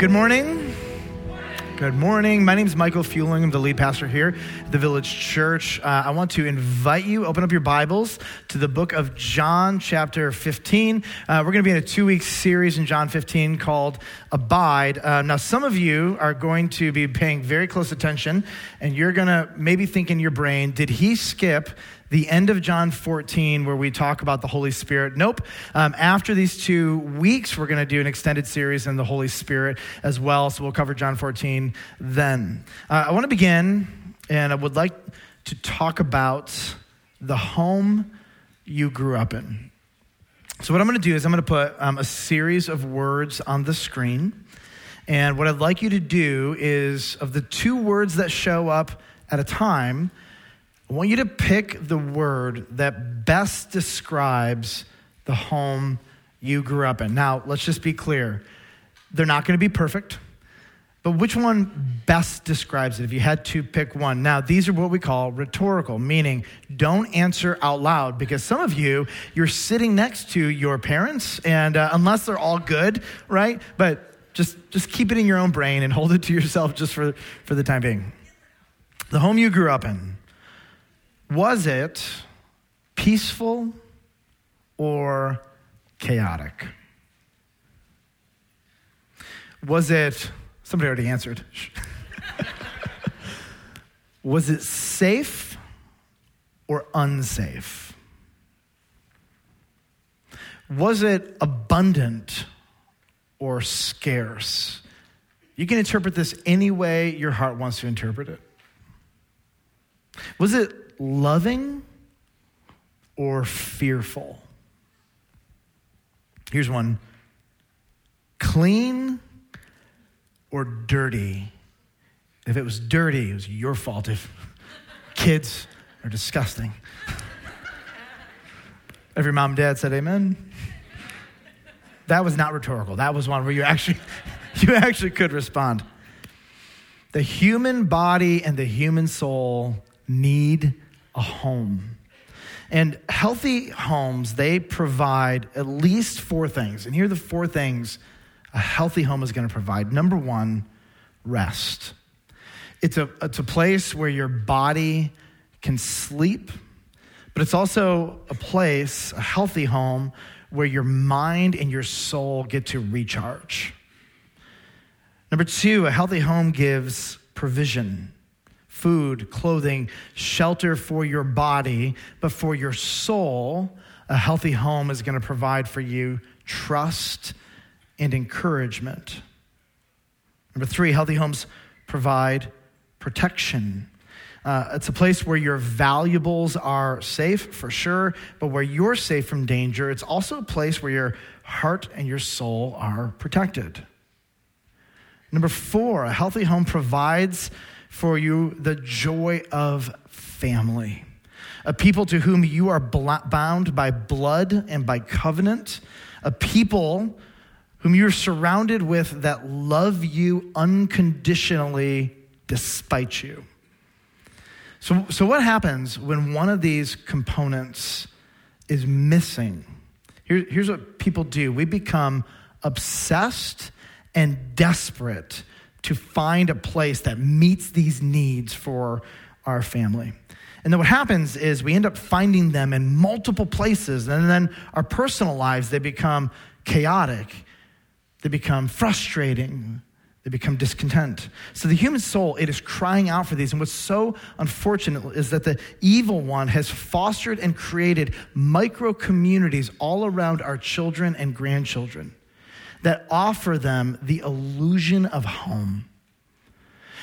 Good morning. Good morning. My name is Michael Fueling. I'm the lead pastor here at the Village Church. Uh, I want to invite you, open up your Bibles to the book of John, chapter 15. Uh, we're going to be in a two week series in John 15 called Abide. Uh, now, some of you are going to be paying very close attention, and you're going to maybe think in your brain, did he skip the end of John 14, where we talk about the Holy Spirit. Nope. Um, after these two weeks, we're going to do an extended series on the Holy Spirit as well. So we'll cover John 14 then. Uh, I want to begin, and I would like to talk about the home you grew up in. So, what I'm going to do is I'm going to put um, a series of words on the screen. And what I'd like you to do is, of the two words that show up at a time, I want you to pick the word that best describes the home you grew up in. Now, let's just be clear. They're not going to be perfect, but which one best describes it if you had to pick one? Now, these are what we call rhetorical, meaning don't answer out loud because some of you, you're sitting next to your parents, and uh, unless they're all good, right? But just, just keep it in your own brain and hold it to yourself just for, for the time being. The home you grew up in was it peaceful or chaotic? Was it, somebody already answered. was it safe or unsafe? Was it abundant or scarce? You can interpret this any way your heart wants to interpret it. Was it loving or fearful? Here's one clean or dirty? If it was dirty, it was your fault. If kids are disgusting. Every mom and dad said amen. That was not rhetorical. That was one where you actually you actually could respond. The human body and the human soul need a home. And healthy homes, they provide at least four things. And here are the four things a healthy home is going to provide. Number one, rest. It's a, it's a place where your body can sleep, but it's also a place, a healthy home, where your mind and your soul get to recharge. Number two, a healthy home gives provision food, clothing, shelter for your body, but for your soul, a healthy home is going to provide for you trust and encouragement. Number three, healthy homes provide protection. Uh, it's a place where your valuables are safe for sure, but where you're safe from danger. It's also a place where your heart and your soul are protected. Number four, a healthy home provides for you the joy of family, a people to whom you are bound by blood and by covenant, a people whom you're surrounded with that love you unconditionally despite you. So, so what happens when one of these components is missing? Here, here's what people do we become obsessed and desperate to find a place that meets these needs for our family. And then what happens is we end up finding them in multiple places, and then our personal lives, they become chaotic, they become frustrating, they become discontent. So the human soul, it is crying out for these. And what's so unfortunate is that the evil one has fostered and created micro communities all around our children and grandchildren that offer them the illusion of home.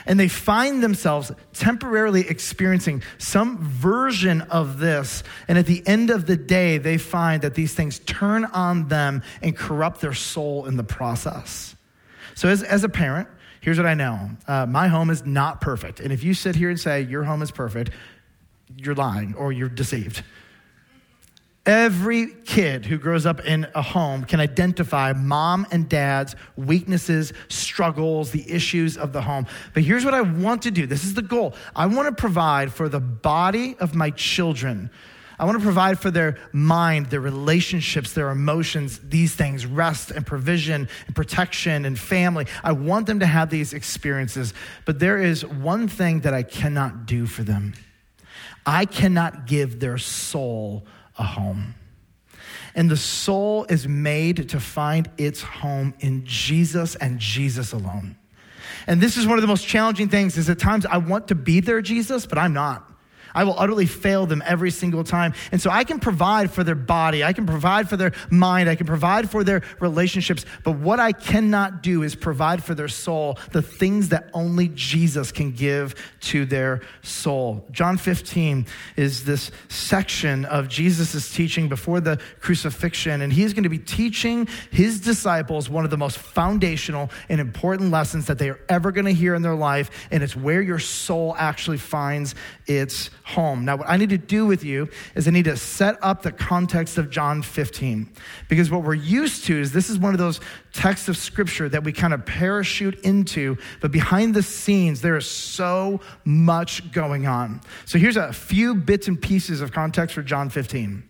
And they find themselves temporarily experiencing some version of this. And at the end of the day, they find that these things turn on them and corrupt their soul in the process. So, as, as a parent, here's what I know uh, my home is not perfect. And if you sit here and say your home is perfect, you're lying or you're deceived. Every kid who grows up in a home can identify mom and dad's weaknesses, struggles, the issues of the home. But here's what I want to do this is the goal. I want to provide for the body of my children I want to provide for their mind, their relationships, their emotions, these things rest and provision and protection and family. I want them to have these experiences. But there is one thing that I cannot do for them I cannot give their soul a home. And the soul is made to find its home in Jesus and Jesus alone. And this is one of the most challenging things is at times I want to be there, Jesus, but I'm not. I will utterly fail them every single time. And so I can provide for their body, I can provide for their mind, I can provide for their relationships. But what I cannot do is provide for their soul the things that only Jesus can give to their soul. John 15 is this section of Jesus' teaching before the crucifixion, and he's going to be teaching his disciples one of the most foundational and important lessons that they are ever going to hear in their life, and it's where your soul actually finds its home. Now, what I need to do with you is I need to set up the context of John 15. Because what we're used to is this is one of those texts of scripture that we kind of parachute into, but behind the scenes, there is so much going on. So here's a few bits and pieces of context for John 15.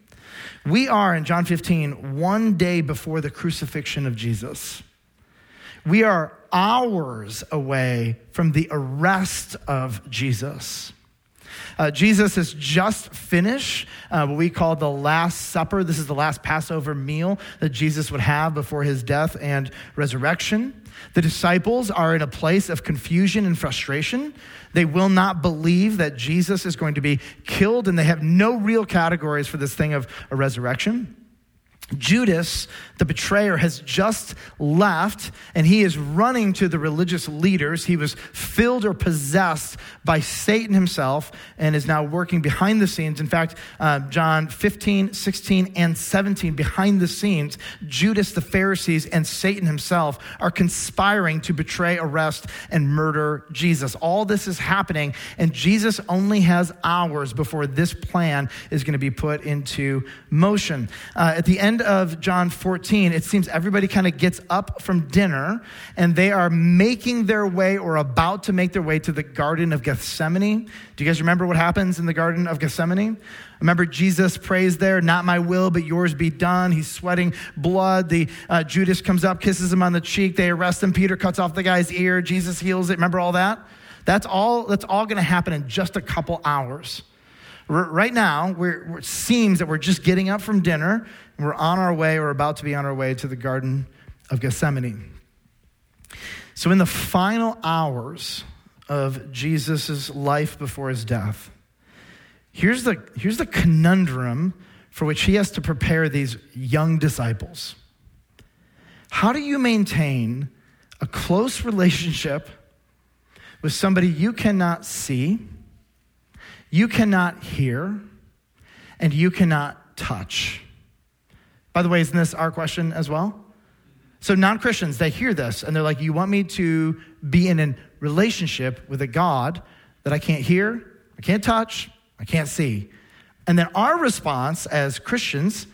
We are in John 15, one day before the crucifixion of Jesus. We are hours away from the arrest of Jesus. Uh, Jesus has just finished uh, what we call the Last Supper. This is the last Passover meal that Jesus would have before his death and resurrection. The disciples are in a place of confusion and frustration. They will not believe that Jesus is going to be killed, and they have no real categories for this thing of a resurrection. Judas, the betrayer, has just left and he is running to the religious leaders. He was filled or possessed by Satan himself and is now working behind the scenes. In fact, uh, John 15, 16, and 17, behind the scenes, Judas, the Pharisees, and Satan himself are conspiring to betray, arrest, and murder Jesus. All this is happening, and Jesus only has hours before this plan is going to be put into motion. Uh, at the end of John 14, it seems everybody kind of gets up from dinner and they are making their way or about to make their way to the Garden of Gethsemane. Do you guys remember what happens in the Garden of Gethsemane? Remember, Jesus prays there, not my will, but yours be done. He's sweating blood. The uh, Judas comes up, kisses him on the cheek. They arrest him. Peter cuts off the guy's ear. Jesus heals it. Remember all that? That's all, that's all going to happen in just a couple hours. Right now, it seems that we're just getting up from dinner we're on our way, or about to be on our way to the Garden of Gethsemane. So, in the final hours of Jesus' life before his death, here's the, here's the conundrum for which he has to prepare these young disciples. How do you maintain a close relationship with somebody you cannot see, you cannot hear, and you cannot touch? By the way, isn't this our question as well? So, non Christians, they hear this and they're like, You want me to be in a relationship with a God that I can't hear, I can't touch, I can't see. And then our response as Christians,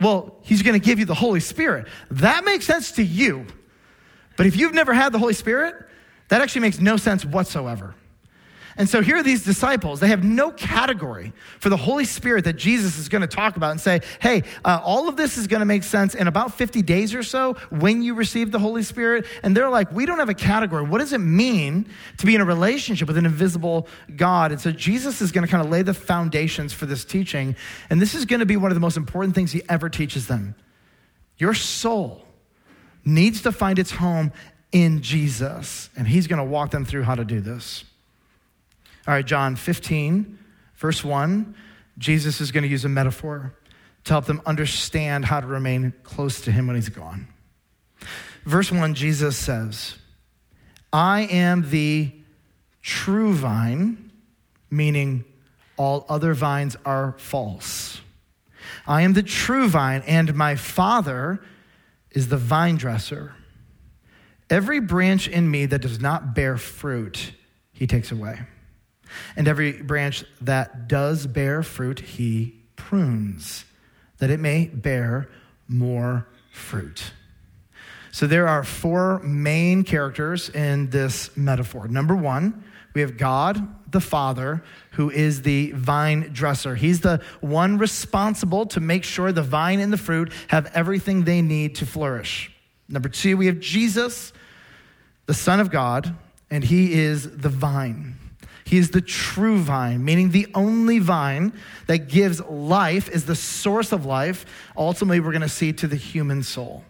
well, He's going to give you the Holy Spirit. That makes sense to you. But if you've never had the Holy Spirit, that actually makes no sense whatsoever. And so here are these disciples. They have no category for the Holy Spirit that Jesus is going to talk about and say, hey, uh, all of this is going to make sense in about 50 days or so when you receive the Holy Spirit. And they're like, we don't have a category. What does it mean to be in a relationship with an invisible God? And so Jesus is going to kind of lay the foundations for this teaching. And this is going to be one of the most important things he ever teaches them. Your soul needs to find its home in Jesus. And he's going to walk them through how to do this. All right, John 15, verse 1, Jesus is going to use a metaphor to help them understand how to remain close to him when he's gone. Verse 1, Jesus says, I am the true vine, meaning all other vines are false. I am the true vine, and my Father is the vine dresser. Every branch in me that does not bear fruit, he takes away. And every branch that does bear fruit, he prunes, that it may bear more fruit. So there are four main characters in this metaphor. Number one, we have God, the Father, who is the vine dresser. He's the one responsible to make sure the vine and the fruit have everything they need to flourish. Number two, we have Jesus, the Son of God, and he is the vine. He is the true vine, meaning the only vine that gives life, is the source of life. Ultimately, we're going to see to the human soul.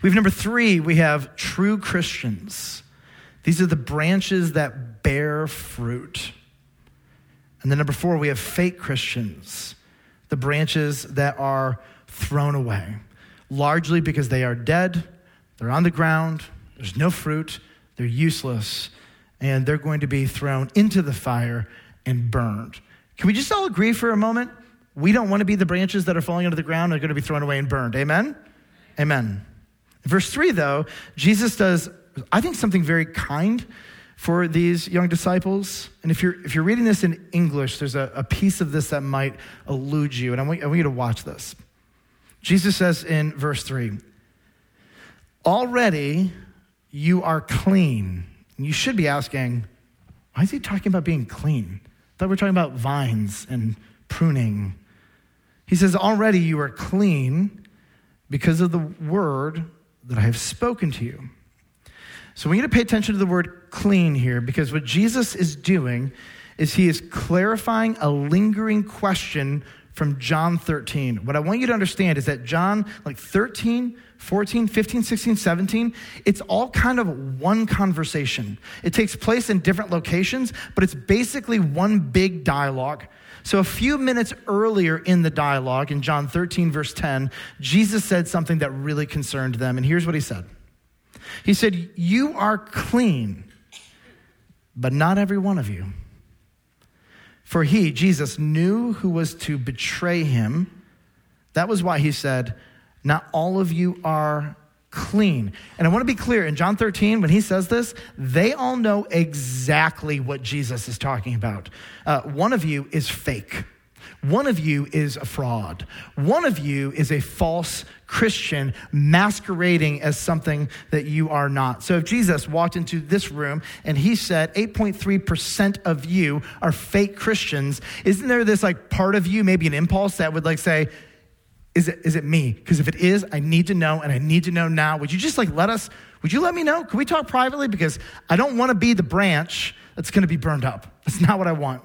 We have number three, we have true Christians. These are the branches that bear fruit. And then number four, we have fake Christians, the branches that are thrown away, largely because they are dead, they're on the ground, there's no fruit, they're useless, and they're going to be thrown into the fire and burned. Can we just all agree for a moment? We don't want to be the branches that are falling into the ground and are going to be thrown away and burned. Amen? Amen. verse 3, though, Jesus does, I think, something very kind for these young disciples. And if you're, if you're reading this in English, there's a, a piece of this that might elude you. And I want, I want you to watch this. Jesus says in verse 3 Already you are clean. And you should be asking, why is he talking about being clean? I thought we were talking about vines and pruning. He says, Already you are clean because of the word that I have spoken to you. So we need to pay attention to the word clean here because what Jesus is doing is he is clarifying a lingering question from John 13. What I want you to understand is that John, like 13, 14, 15, 16, 17, it's all kind of one conversation. It takes place in different locations, but it's basically one big dialogue. So, a few minutes earlier in the dialogue, in John 13, verse 10, Jesus said something that really concerned them. And here's what he said He said, You are clean, but not every one of you. For he, Jesus, knew who was to betray him. That was why he said, Not all of you are clean. And I want to be clear in John 13, when he says this, they all know exactly what Jesus is talking about. Uh, one of you is fake. One of you is a fraud. One of you is a false Christian masquerading as something that you are not. So if Jesus walked into this room and he said 8.3% of you are fake Christians, isn't there this like part of you, maybe an impulse that would like say, is it, is it me? Because if it is, I need to know and I need to know now. Would you just like let us, would you let me know? Can we talk privately? Because I don't want to be the branch that's going to be burned up. That's not what I want.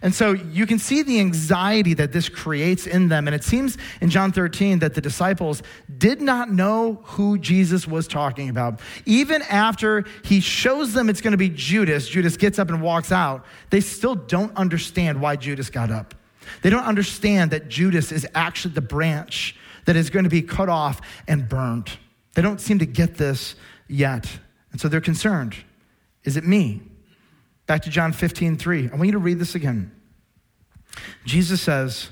And so you can see the anxiety that this creates in them. And it seems in John 13 that the disciples did not know who Jesus was talking about. Even after he shows them it's going to be Judas, Judas gets up and walks out, they still don't understand why Judas got up. They don't understand that Judas is actually the branch that is going to be cut off and burned. They don't seem to get this yet. And so they're concerned. Is it me? Back to John 15, 3. I want you to read this again. Jesus says,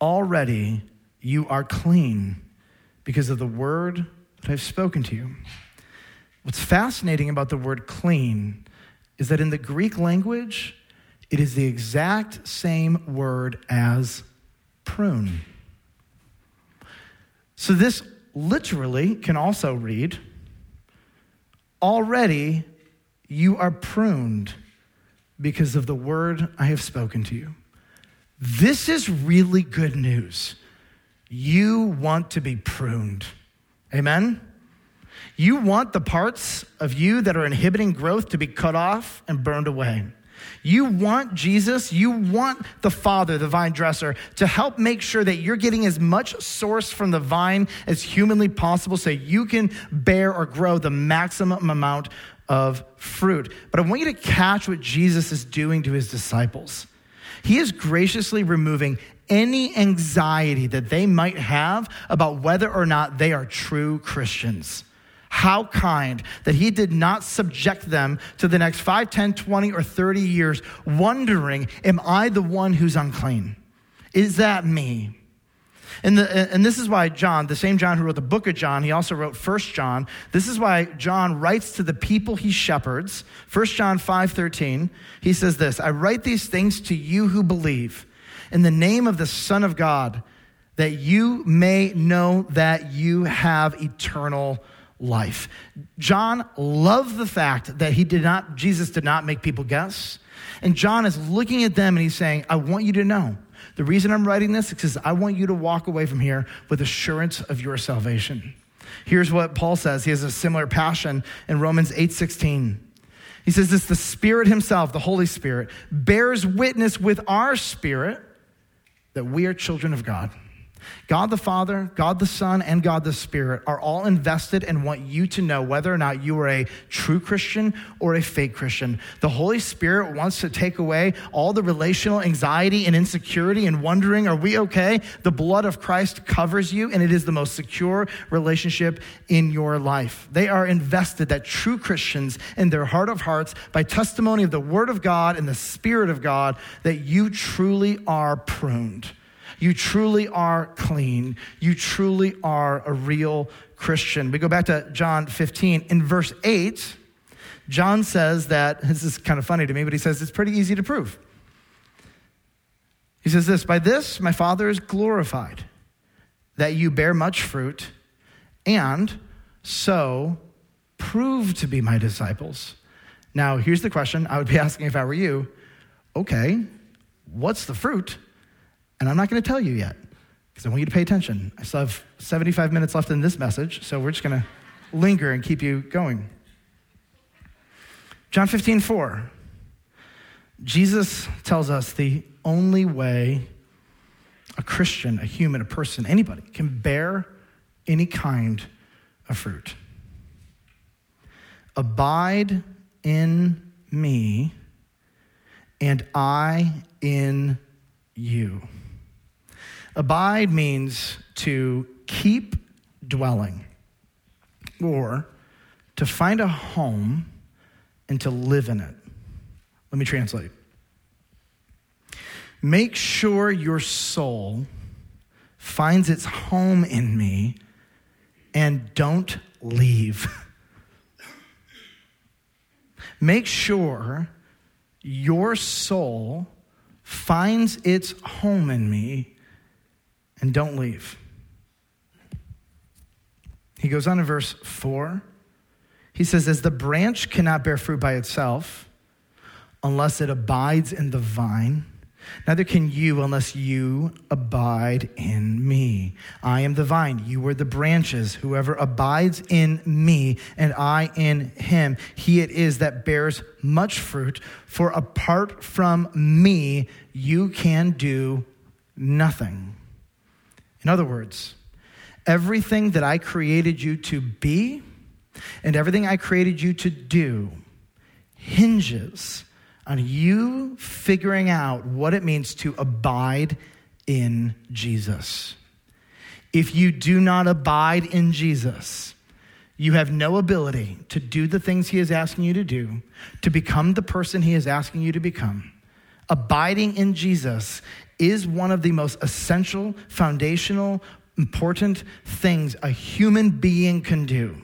Already you are clean because of the word that I've spoken to you. What's fascinating about the word clean is that in the Greek language, it is the exact same word as prune. So this literally can also read, Already you are pruned because of the word I have spoken to you. This is really good news. You want to be pruned. Amen? You want the parts of you that are inhibiting growth to be cut off and burned away. You want Jesus, you want the Father, the vine dresser, to help make sure that you're getting as much source from the vine as humanly possible so you can bear or grow the maximum amount of fruit. But I want you to catch what Jesus is doing to his disciples. He is graciously removing any anxiety that they might have about whether or not they are true Christians. How kind that he did not subject them to the next 5, 10, 20, or 30 years wondering, Am I the one who's unclean? Is that me? And, the, and this is why John, the same John who wrote the book of John, he also wrote First John. This is why John writes to the people he shepherds. First John 5:13, he says this, I write these things to you who believe in the name of the Son of God, that you may know that you have eternal life. John loved the fact that he did not, Jesus did not make people guess. And John is looking at them and he's saying, I want you to know. The reason I'm writing this is because I want you to walk away from here with assurance of your salvation. Here's what Paul says. He has a similar passion in Romans 8:16. He says this the Spirit himself, the Holy Spirit, bears witness with our spirit that we are children of God. God the Father, God the Son, and God the Spirit are all invested and want you to know whether or not you are a true Christian or a fake Christian. The Holy Spirit wants to take away all the relational anxiety and insecurity and wondering, are we okay? The blood of Christ covers you, and it is the most secure relationship in your life. They are invested that true Christians, in their heart of hearts, by testimony of the Word of God and the Spirit of God, that you truly are pruned you truly are clean. You truly are a real Christian. We go back to John 15. In verse 8, John says that, this is kind of funny to me, but he says it's pretty easy to prove. He says this By this my Father is glorified, that you bear much fruit, and so prove to be my disciples. Now, here's the question I would be asking if I were you. Okay, what's the fruit? And I'm not going to tell you yet because I want you to pay attention. I still have 75 minutes left in this message, so we're just going to linger and keep you going. John 15, 4. Jesus tells us the only way a Christian, a human, a person, anybody can bear any kind of fruit. Abide in me, and I in you. Abide means to keep dwelling or to find a home and to live in it. Let me translate. Make sure your soul finds its home in me and don't leave. Make sure your soul finds its home in me and don't leave. He goes on in verse 4. He says, As the branch cannot bear fruit by itself unless it abides in the vine, neither can you unless you abide in me. I am the vine, you are the branches. Whoever abides in me and I in him, he it is that bears much fruit. For apart from me, you can do nothing. In other words, everything that I created you to be and everything I created you to do hinges on you figuring out what it means to abide in Jesus. If you do not abide in Jesus, you have no ability to do the things He is asking you to do, to become the person He is asking you to become. Abiding in Jesus is one of the most essential, foundational, important things a human being can do.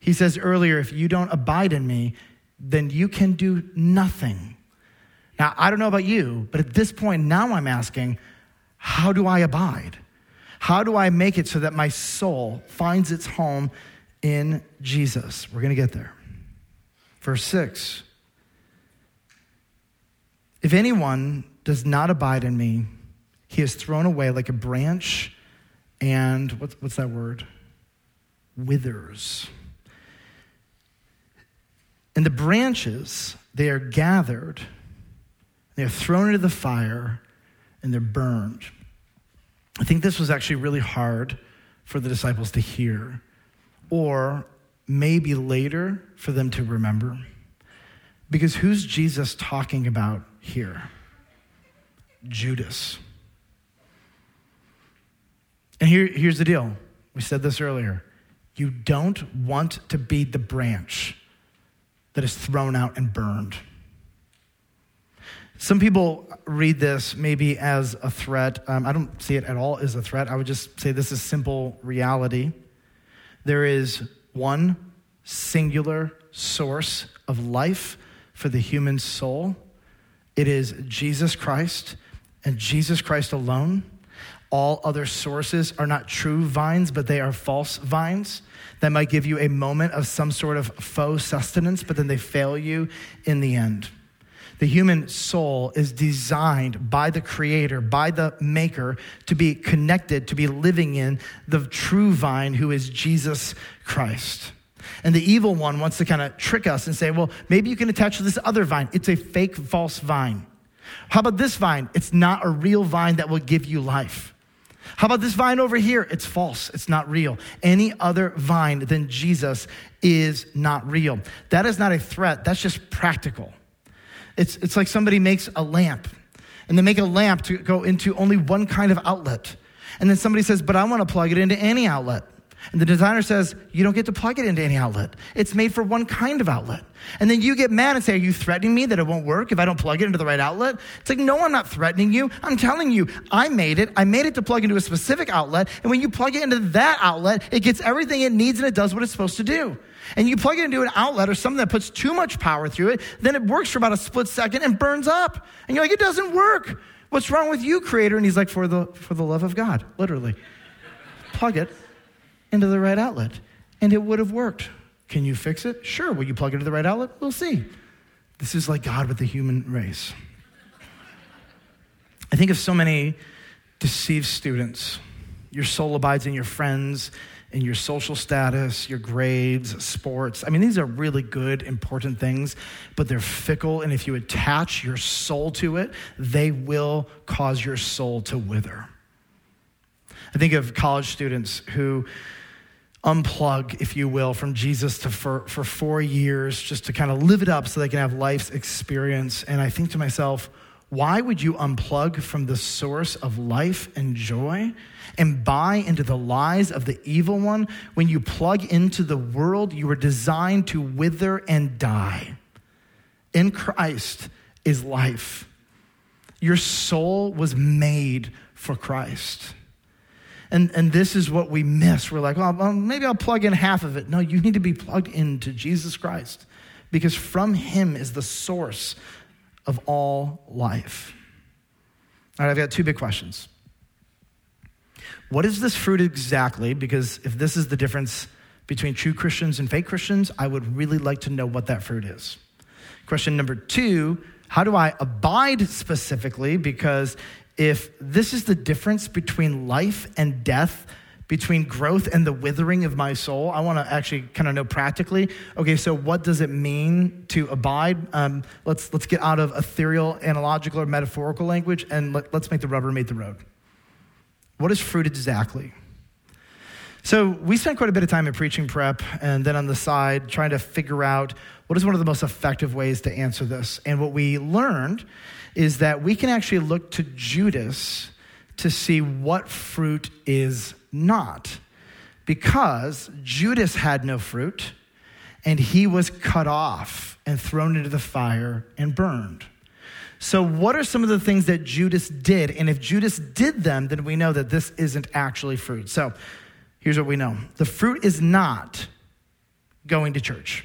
He says earlier, if you don't abide in me, then you can do nothing. Now, I don't know about you, but at this point, now I'm asking, how do I abide? How do I make it so that my soul finds its home in Jesus? We're going to get there. Verse 6 If anyone does not abide in me, he is thrown away like a branch and what's, what's that word? Withers. And the branches, they are gathered, they are thrown into the fire, and they're burned. I think this was actually really hard for the disciples to hear, or maybe later for them to remember. Because who's Jesus talking about here? Judas. And here, here's the deal we said this earlier. You don't want to be the branch that is thrown out and burned. Some people read this maybe as a threat. Um, I don't see it at all as a threat. I would just say this is simple reality. There is one singular source of life for the human soul. It is Jesus Christ and Jesus Christ alone. All other sources are not true vines, but they are false vines that might give you a moment of some sort of faux sustenance, but then they fail you in the end. The human soul is designed by the creator, by the maker, to be connected, to be living in the true vine who is Jesus Christ. And the evil one wants to kind of trick us and say, well, maybe you can attach to this other vine. It's a fake, false vine. How about this vine? It's not a real vine that will give you life. How about this vine over here? It's false. It's not real. Any other vine than Jesus is not real. That is not a threat. That's just practical. It's, it's like somebody makes a lamp and they make a lamp to go into only one kind of outlet. And then somebody says, but I want to plug it into any outlet. And the designer says, You don't get to plug it into any outlet. It's made for one kind of outlet. And then you get mad and say, Are you threatening me that it won't work if I don't plug it into the right outlet? It's like, No, I'm not threatening you. I'm telling you, I made it. I made it to plug into a specific outlet. And when you plug it into that outlet, it gets everything it needs and it does what it's supposed to do. And you plug it into an outlet or something that puts too much power through it, then it works for about a split second and burns up. And you're like, It doesn't work. What's wrong with you, creator? And he's like, For the, for the love of God, literally. Plug it into the right outlet, and it would have worked. Can you fix it? Sure. Will you plug it to the right outlet? We'll see. This is like God with the human race. I think of so many deceived students. Your soul abides in your friends, in your social status, your grades, sports. I mean, these are really good, important things, but they're fickle. And if you attach your soul to it, they will cause your soul to wither. I think of college students who unplug, if you will, from Jesus to for, for four years just to kind of live it up so they can have life's experience. And I think to myself, why would you unplug from the source of life and joy and buy into the lies of the evil one when you plug into the world you were designed to wither and die? In Christ is life. Your soul was made for Christ. And, and this is what we miss. We're like, well, well, maybe I'll plug in half of it. No, you need to be plugged into Jesus Christ because from him is the source of all life. All right, I've got two big questions. What is this fruit exactly? Because if this is the difference between true Christians and fake Christians, I would really like to know what that fruit is. Question number two how do I abide specifically? Because if this is the difference between life and death, between growth and the withering of my soul, I want to actually kind of know practically. Okay, so what does it mean to abide? Um, let's let's get out of ethereal, analogical, or metaphorical language, and let, let's make the rubber meet the road. What is fruit exactly? So we spent quite a bit of time in preaching prep, and then on the side trying to figure out what is one of the most effective ways to answer this. And what we learned is that we can actually look to Judas to see what fruit is not. Because Judas had no fruit, and he was cut off and thrown into the fire and burned. So, what are some of the things that Judas did? And if Judas did them, then we know that this isn't actually fruit. So, here's what we know the fruit is not going to church.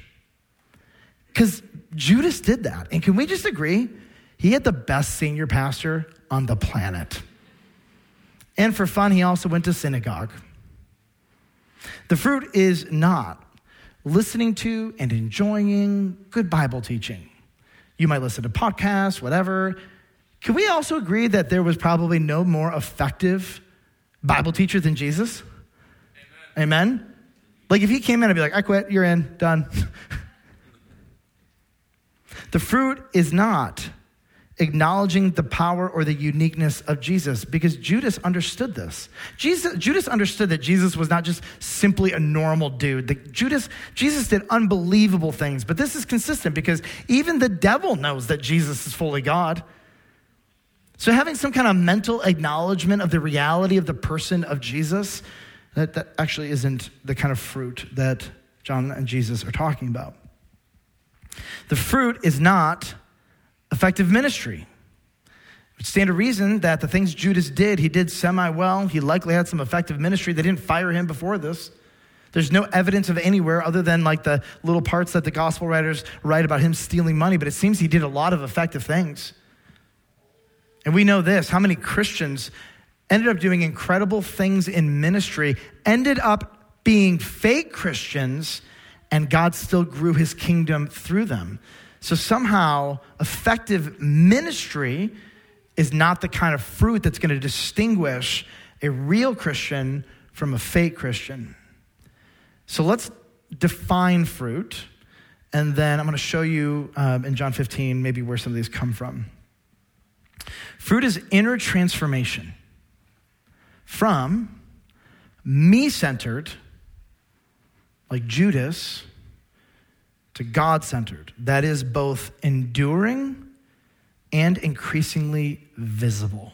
Because Judas did that. And can we just agree? He had the best senior pastor on the planet. And for fun, he also went to synagogue. The fruit is not listening to and enjoying good Bible teaching. You might listen to podcasts, whatever. Can we also agree that there was probably no more effective Bible teacher than Jesus? Amen. Amen? Like if he came in, I'd be like, I quit, you're in, done. the fruit is not acknowledging the power or the uniqueness of Jesus because Judas understood this. Jesus, Judas understood that Jesus was not just simply a normal dude. The, Judas, Jesus did unbelievable things, but this is consistent because even the devil knows that Jesus is fully God. So having some kind of mental acknowledgement of the reality of the person of Jesus, that, that actually isn't the kind of fruit that John and Jesus are talking about. The fruit is not effective ministry. Stand to reason that the things Judas did, he did semi well. He likely had some effective ministry. They didn't fire him before this. There's no evidence of anywhere other than like the little parts that the gospel writers write about him stealing money, but it seems he did a lot of effective things. And we know this how many Christians ended up doing incredible things in ministry, ended up being fake Christians, and God still grew his kingdom through them. So somehow, effective ministry is not the kind of fruit that's going to distinguish a real Christian from a fake Christian. So let's define fruit, and then I'm going to show you um, in John 15 maybe where some of these come from. Fruit is inner transformation from me centered, like Judas, to God centered. That is both enduring and increasingly visible.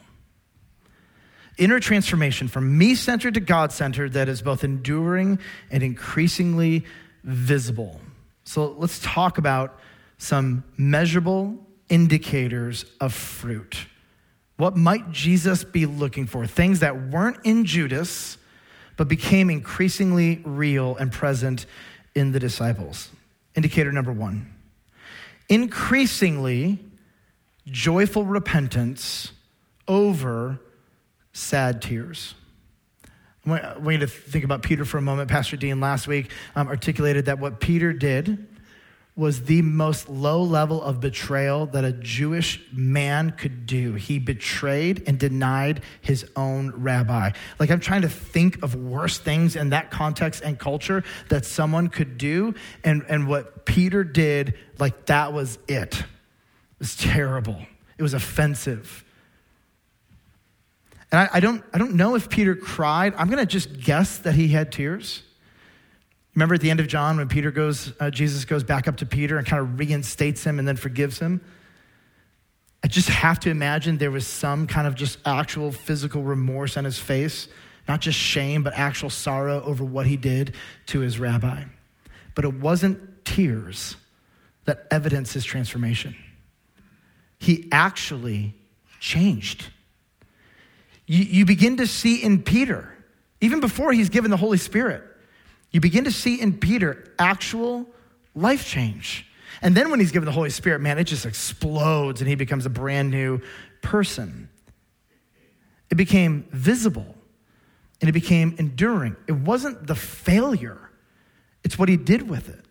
Inner transformation from me centered to God centered that is both enduring and increasingly visible. So let's talk about some measurable indicators of fruit. What might Jesus be looking for? Things that weren't in Judas, but became increasingly real and present in the disciples. Indicator number one increasingly joyful repentance over sad tears. I want you to think about Peter for a moment. Pastor Dean last week um, articulated that what Peter did was the most low level of betrayal that a Jewish man could do. He betrayed and denied his own rabbi. Like, I'm trying to think of worse things in that context and culture that someone could do. And, and what Peter did, like, that was it. It was terrible, it was offensive. And I, I don't, I don't know if Peter cried. I'm going to just guess that he had tears. Remember at the end of John when Peter goes, uh, Jesus goes back up to Peter and kind of reinstates him and then forgives him? I just have to imagine there was some kind of just actual physical remorse on his face, not just shame, but actual sorrow over what he did to his rabbi. But it wasn't tears that evidenced his transformation. He actually changed. You, you begin to see in Peter, even before he's given the Holy Spirit, you begin to see in Peter actual life change. And then when he's given the Holy Spirit, man, it just explodes and he becomes a brand new person. It became visible and it became enduring. It wasn't the failure, it's what he did with it.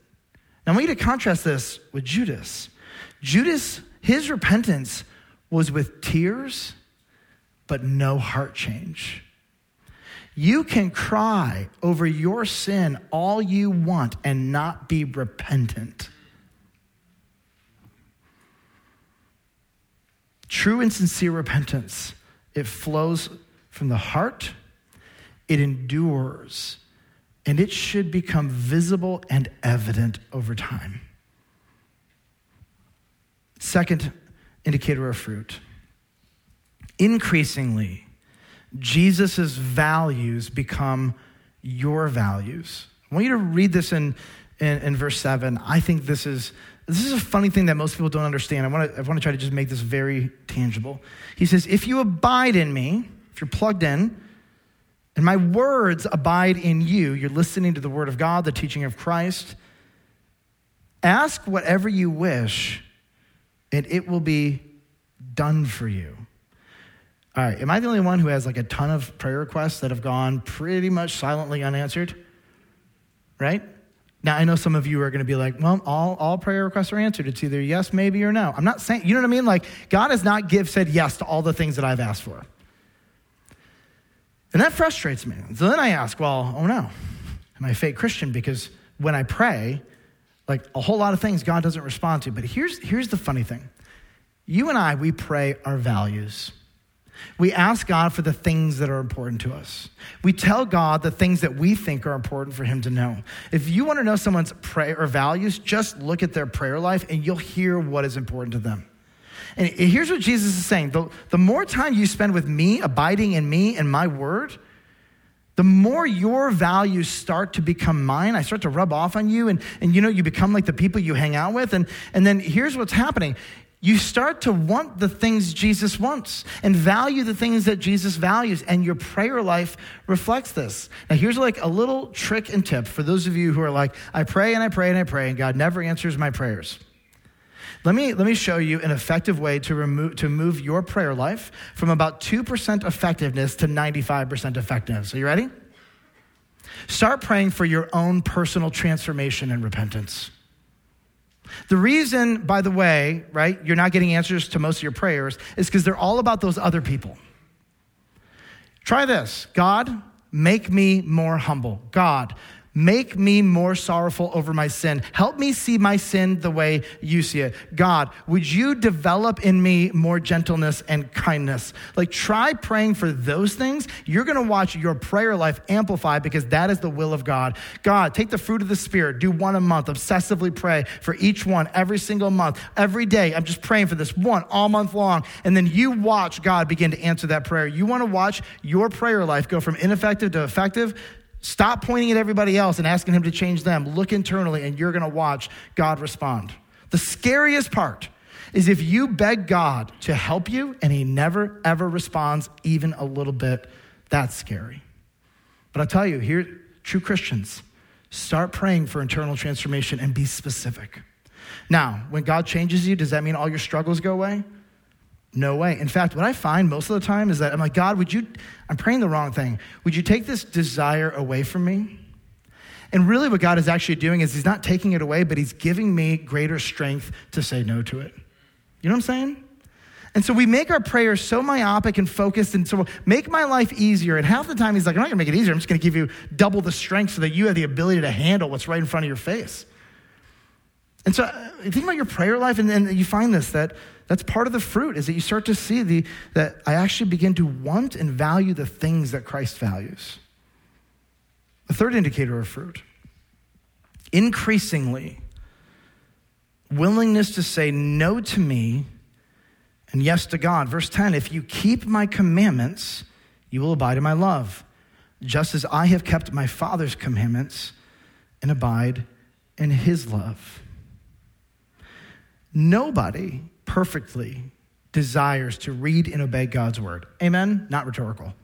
Now, I want you to contrast this with Judas. Judas, his repentance was with tears, but no heart change. You can cry over your sin all you want and not be repentant. True and sincere repentance, it flows from the heart, it endures, and it should become visible and evident over time. Second indicator of fruit increasingly Jesus' values become your values. I want you to read this in, in, in, verse 7. I think this is, this is a funny thing that most people don't understand. I want, to, I want to try to just make this very tangible. He says, If you abide in me, if you're plugged in, and my words abide in you, you're listening to the word of God, the teaching of Christ, ask whatever you wish, and it will be done for you. All right, am I the only one who has like a ton of prayer requests that have gone pretty much silently unanswered? Right? Now, I know some of you are going to be like, well, all, all prayer requests are answered. It's either yes, maybe, or no. I'm not saying, you know what I mean? Like, God has not give, said yes to all the things that I've asked for. And that frustrates me. So then I ask, well, oh no, am I a fake Christian? Because when I pray, like a whole lot of things God doesn't respond to. But here's, here's the funny thing you and I, we pray our values. We ask God for the things that are important to us. We tell God the things that we think are important for Him to know. If you want to know someone's prayer or values, just look at their prayer life and you'll hear what is important to them. And here's what Jesus is saying the, the more time you spend with me, abiding in me and my word, the more your values start to become mine, I start to rub off on you, and, and you know, you become like the people you hang out with. And, and then here's what's happening you start to want the things Jesus wants and value the things that Jesus values, and your prayer life reflects this. Now, here's like a little trick and tip for those of you who are like, I pray and I pray and I pray, and God never answers my prayers. Let me, let me show you an effective way to, remove, to move your prayer life from about 2% effectiveness to 95% effectiveness. Are you ready? Start praying for your own personal transformation and repentance. The reason, by the way, right, you're not getting answers to most of your prayers is because they're all about those other people. Try this God, make me more humble. God, Make me more sorrowful over my sin. Help me see my sin the way you see it. God, would you develop in me more gentleness and kindness? Like, try praying for those things. You're going to watch your prayer life amplify because that is the will of God. God, take the fruit of the Spirit, do one a month, obsessively pray for each one every single month, every day. I'm just praying for this one all month long. And then you watch God begin to answer that prayer. You want to watch your prayer life go from ineffective to effective Stop pointing at everybody else and asking Him to change them. Look internally, and you're going to watch God respond. The scariest part is if you beg God to help you and He never, ever responds even a little bit. That's scary. But I'll tell you, here, true Christians, start praying for internal transformation and be specific. Now, when God changes you, does that mean all your struggles go away? No way. In fact, what I find most of the time is that I'm like, God, would you, I'm praying the wrong thing. Would you take this desire away from me? And really, what God is actually doing is He's not taking it away, but He's giving me greater strength to say no to it. You know what I'm saying? And so we make our prayers so myopic and focused, and so make my life easier. And half the time, He's like, I'm not gonna make it easier. I'm just gonna give you double the strength so that you have the ability to handle what's right in front of your face. And so uh, think about your prayer life, and then you find this that that's part of the fruit is that you start to see the, that I actually begin to want and value the things that Christ values. The third indicator of fruit increasingly willingness to say no to me and yes to God. Verse 10 If you keep my commandments, you will abide in my love, just as I have kept my Father's commandments and abide in his love. Nobody perfectly desires to read and obey God's word. Amen? Not rhetorical.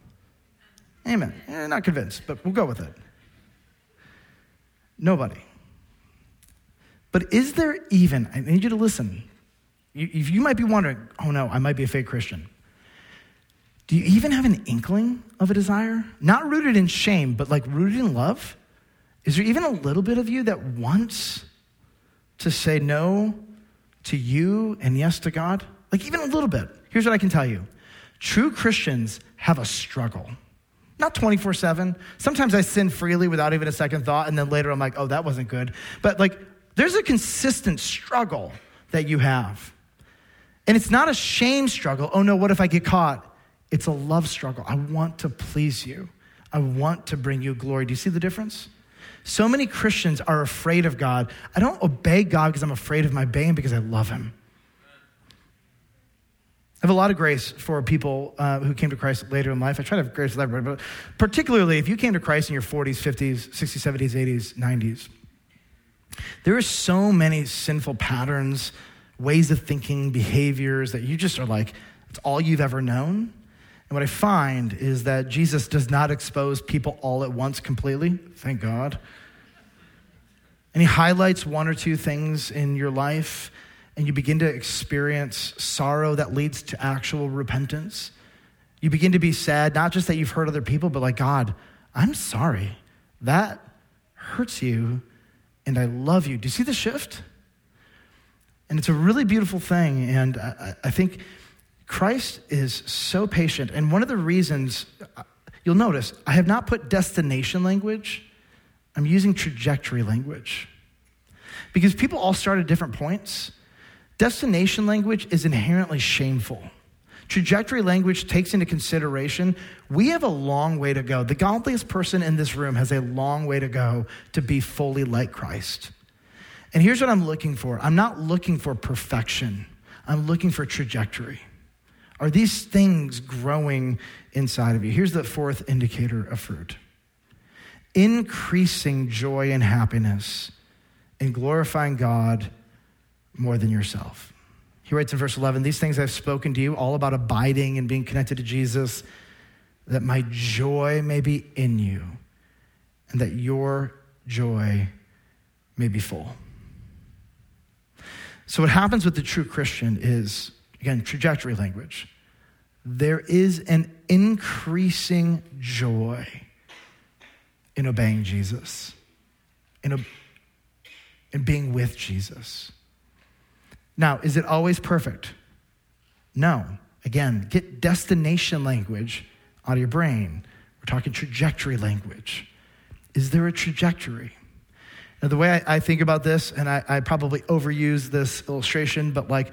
Amen. Eh, not convinced, but we'll go with it. Nobody. But is there even, I need you to listen. You, you might be wondering, oh no, I might be a fake Christian. Do you even have an inkling of a desire? Not rooted in shame, but like rooted in love? Is there even a little bit of you that wants to say no to you and yes to God? Like, even a little bit. Here's what I can tell you true Christians have a struggle. Not 24 7. Sometimes I sin freely without even a second thought, and then later I'm like, oh, that wasn't good. But like, there's a consistent struggle that you have. And it's not a shame struggle. Oh no, what if I get caught? It's a love struggle. I want to please you, I want to bring you glory. Do you see the difference? So many Christians are afraid of God. I don't obey God because I'm afraid of my obeying because I love Him. I have a lot of grace for people uh, who came to Christ later in life. I try to have grace with everybody, but particularly if you came to Christ in your 40s, 50s, 60s, 70s, 80s, 90s, there are so many sinful patterns, ways of thinking, behaviors that you just are like, it's all you've ever known. And what I find is that Jesus does not expose people all at once completely, thank God. And he highlights one or two things in your life, and you begin to experience sorrow that leads to actual repentance. You begin to be sad, not just that you've hurt other people, but like, God, I'm sorry. That hurts you, and I love you. Do you see the shift? And it's a really beautiful thing. And I, I think Christ is so patient. And one of the reasons, uh, you'll notice, I have not put destination language, I'm using trajectory language. Because people all start at different points. Destination language is inherently shameful. Trajectory language takes into consideration we have a long way to go. The godliest person in this room has a long way to go to be fully like Christ. And here's what I'm looking for I'm not looking for perfection, I'm looking for trajectory. Are these things growing inside of you? Here's the fourth indicator of fruit increasing joy and happiness in glorifying God more than yourself. He writes in verse 11 These things I've spoken to you, all about abiding and being connected to Jesus, that my joy may be in you and that your joy may be full. So, what happens with the true Christian is, again, trajectory language. There is an increasing joy in obeying Jesus, in, in being with Jesus. Now, is it always perfect? No. Again, get destination language out of your brain. We're talking trajectory language. Is there a trajectory? Now, the way I, I think about this, and I, I probably overuse this illustration, but like,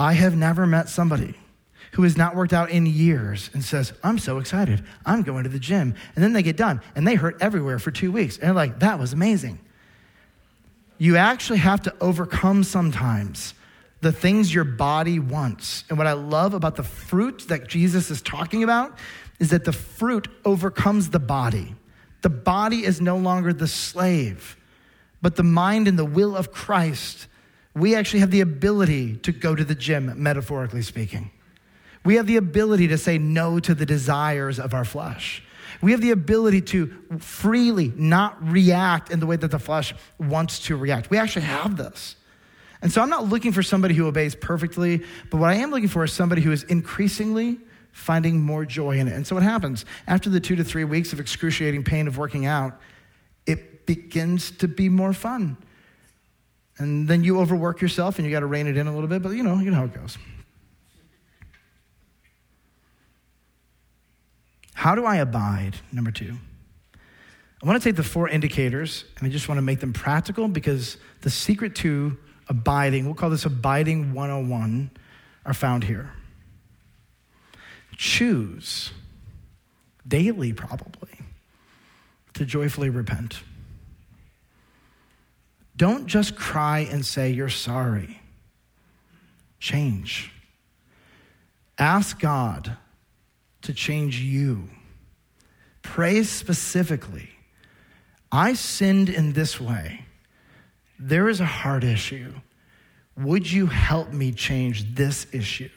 I have never met somebody who has not worked out in years and says, I'm so excited. I'm going to the gym. And then they get done and they hurt everywhere for two weeks. And they're like, that was amazing. You actually have to overcome sometimes the things your body wants. And what I love about the fruit that Jesus is talking about is that the fruit overcomes the body. The body is no longer the slave, but the mind and the will of Christ. We actually have the ability to go to the gym, metaphorically speaking. We have the ability to say no to the desires of our flesh. We have the ability to freely not react in the way that the flesh wants to react. We actually have this. And so I'm not looking for somebody who obeys perfectly, but what I am looking for is somebody who is increasingly finding more joy in it. And so what happens? After the two to three weeks of excruciating pain of working out, it begins to be more fun. And then you overwork yourself and you got to rein it in a little bit, but you know, you know how it goes. How do I abide? Number two. I want to take the four indicators and I just want to make them practical because the secret to abiding, we'll call this abiding 101, are found here. Choose daily, probably, to joyfully repent. Don't just cry and say you're sorry. Change. Ask God to change you. Pray specifically. I sinned in this way. There is a heart issue. Would you help me change this issue?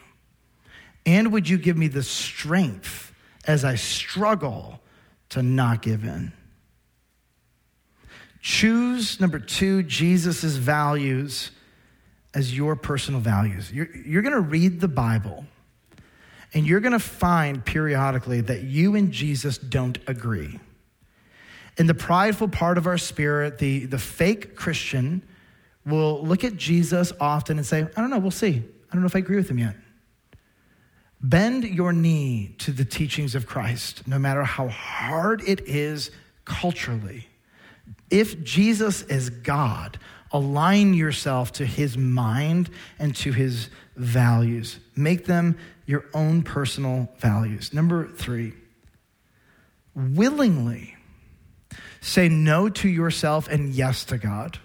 And would you give me the strength as I struggle to not give in? Choose, number two, Jesus' values as your personal values. You're, you're going to read the Bible and you're going to find periodically that you and Jesus don't agree. In the prideful part of our spirit, the, the fake Christian will look at Jesus often and say, I don't know, we'll see. I don't know if I agree with him yet. Bend your knee to the teachings of Christ, no matter how hard it is culturally. If Jesus is God, align yourself to his mind and to his values. Make them your own personal values. Number three, willingly say no to yourself and yes to God.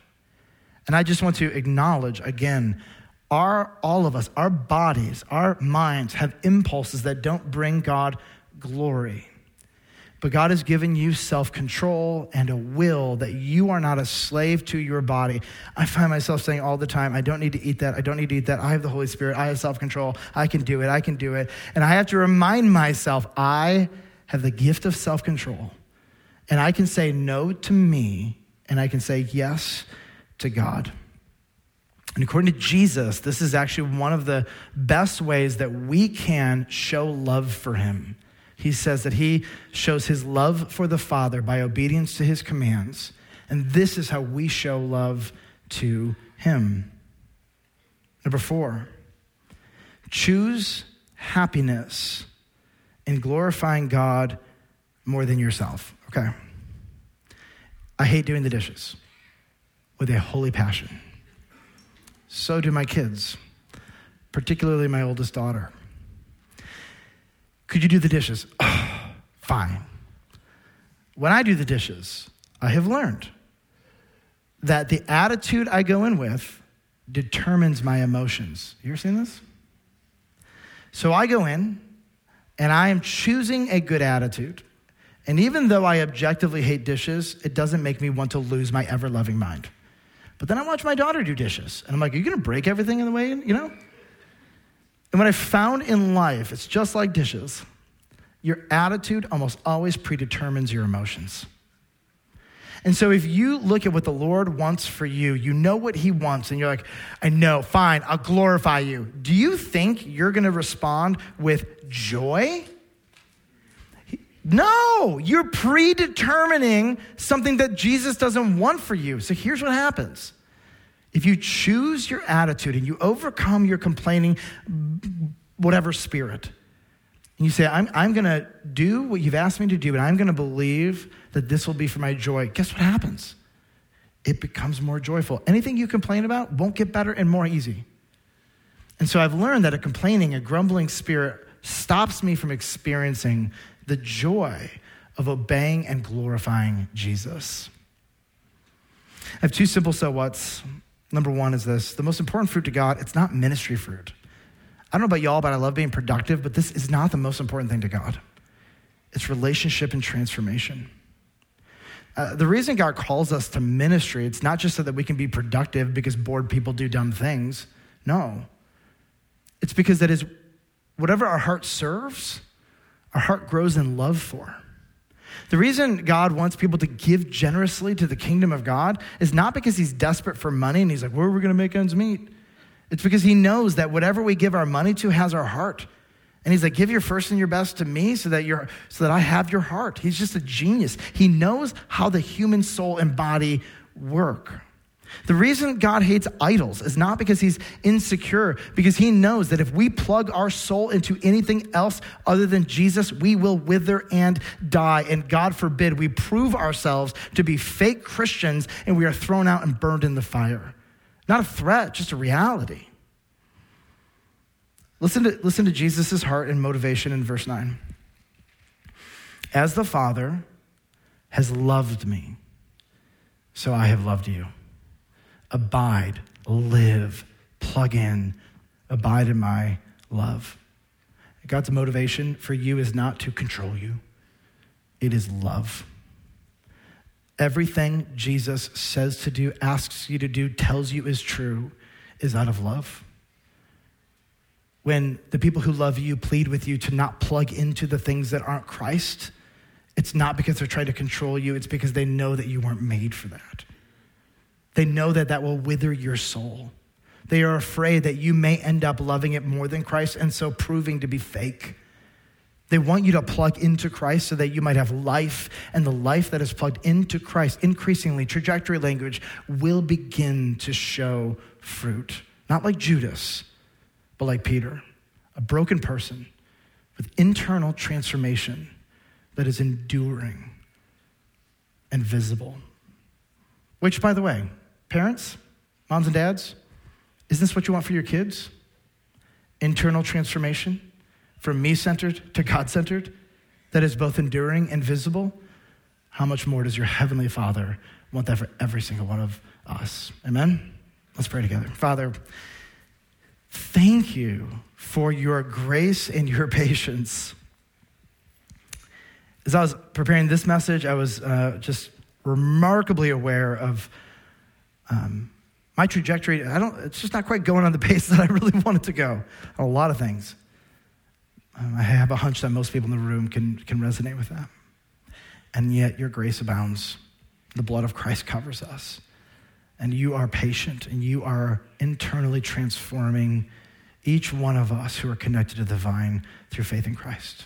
And I just want to acknowledge again, our, all of us, our bodies, our minds have impulses that don't bring God glory. But God has given you self control and a will that you are not a slave to your body. I find myself saying all the time, I don't need to eat that. I don't need to eat that. I have the Holy Spirit. I have self control. I can do it. I can do it. And I have to remind myself, I have the gift of self control. And I can say no to me, and I can say yes to God. And according to Jesus, this is actually one of the best ways that we can show love for Him he says that he shows his love for the Father by obedience to his commands. And this is how we show love to him. Number four, choose happiness in glorifying God more than yourself. Okay. I hate doing the dishes with a holy passion. So do my kids, particularly my oldest daughter. Could you do the dishes? Oh, fine. When I do the dishes, I have learned that the attitude I go in with determines my emotions. You ever seen this? So I go in and I am choosing a good attitude. And even though I objectively hate dishes, it doesn't make me want to lose my ever loving mind. But then I watch my daughter do dishes, and I'm like, Are you gonna break everything in the way, you know? And what I found in life, it's just like dishes. Your attitude almost always predetermines your emotions. And so if you look at what the Lord wants for you, you know what he wants, and you're like, I know, fine, I'll glorify you. Do you think you're gonna respond with joy? No, you're predetermining something that Jesus doesn't want for you. So here's what happens. If you choose your attitude and you overcome your complaining, whatever spirit, and you say, I'm, I'm going to do what you've asked me to do, and I'm going to believe that this will be for my joy, guess what happens? It becomes more joyful. Anything you complain about won't get better and more easy. And so I've learned that a complaining, a grumbling spirit stops me from experiencing the joy of obeying and glorifying Jesus. I have two simple so what's. Number one is this the most important fruit to God, it's not ministry fruit. I don't know about y'all, but I love being productive, but this is not the most important thing to God. It's relationship and transformation. Uh, the reason God calls us to ministry, it's not just so that we can be productive because bored people do dumb things. No. It's because that is whatever our heart serves, our heart grows in love for. The reason God wants people to give generously to the kingdom of God is not because he's desperate for money and he's like, where are we going to make ends meet? It's because he knows that whatever we give our money to has our heart. And he's like, give your first and your best to me so that, you're, so that I have your heart. He's just a genius. He knows how the human soul and body work. The reason God hates idols is not because he's insecure, because he knows that if we plug our soul into anything else other than Jesus, we will wither and die. And God forbid we prove ourselves to be fake Christians and we are thrown out and burned in the fire. Not a threat, just a reality. Listen to, listen to Jesus' heart and motivation in verse 9. As the Father has loved me, so I have loved you. Abide, live, plug in, abide in my love. God's motivation for you is not to control you, it is love. Everything Jesus says to do, asks you to do, tells you is true, is out of love. When the people who love you plead with you to not plug into the things that aren't Christ, it's not because they're trying to control you, it's because they know that you weren't made for that. They know that that will wither your soul. They are afraid that you may end up loving it more than Christ and so proving to be fake. They want you to plug into Christ so that you might have life, and the life that is plugged into Christ, increasingly, trajectory language, will begin to show fruit. Not like Judas, but like Peter, a broken person with internal transformation that is enduring and visible. Which, by the way, parents, moms and dads, is this what you want for your kids? Internal transformation? from me centered to God centered, that is both enduring and visible, how much more does your Heavenly Father want that for every single one of us? Amen? Let's pray together. Father, thank you for your grace and your patience. As I was preparing this message, I was uh, just remarkably aware of um, my trajectory. I don't, it's just not quite going on the pace that I really wanted to go on a lot of things. Um, I have a hunch that most people in the room can, can resonate with that. And yet, your grace abounds. The blood of Christ covers us. And you are patient and you are internally transforming each one of us who are connected to the vine through faith in Christ.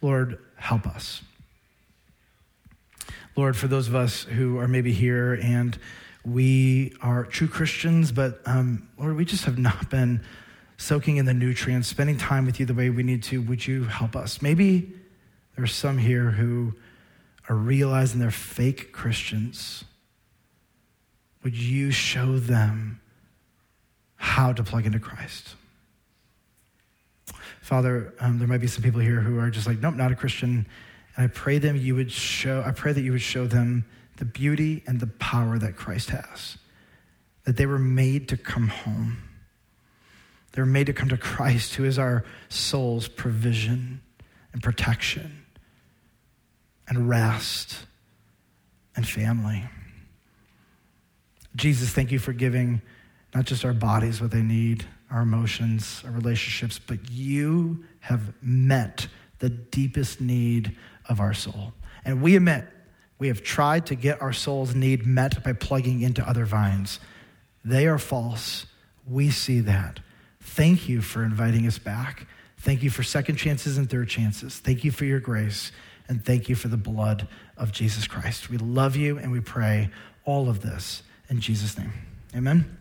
Lord, help us. Lord, for those of us who are maybe here and we are true Christians, but um, Lord, we just have not been soaking in the nutrients, spending time with you the way we need to, would you help us? Maybe there's some here who are realizing they're fake Christians. Would you show them how to plug into Christ? Father, um, there might be some people here who are just like, nope, not a Christian. And I pray them you would show, I pray that you would show them the beauty and the power that Christ has. That they were made to come home They were made to come to Christ, who is our soul's provision and protection and rest and family. Jesus, thank you for giving not just our bodies what they need, our emotions, our relationships, but you have met the deepest need of our soul. And we admit We have tried to get our soul's need met by plugging into other vines. They are false. We see that. Thank you for inviting us back. Thank you for second chances and third chances. Thank you for your grace. And thank you for the blood of Jesus Christ. We love you and we pray all of this in Jesus' name. Amen.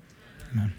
Amen.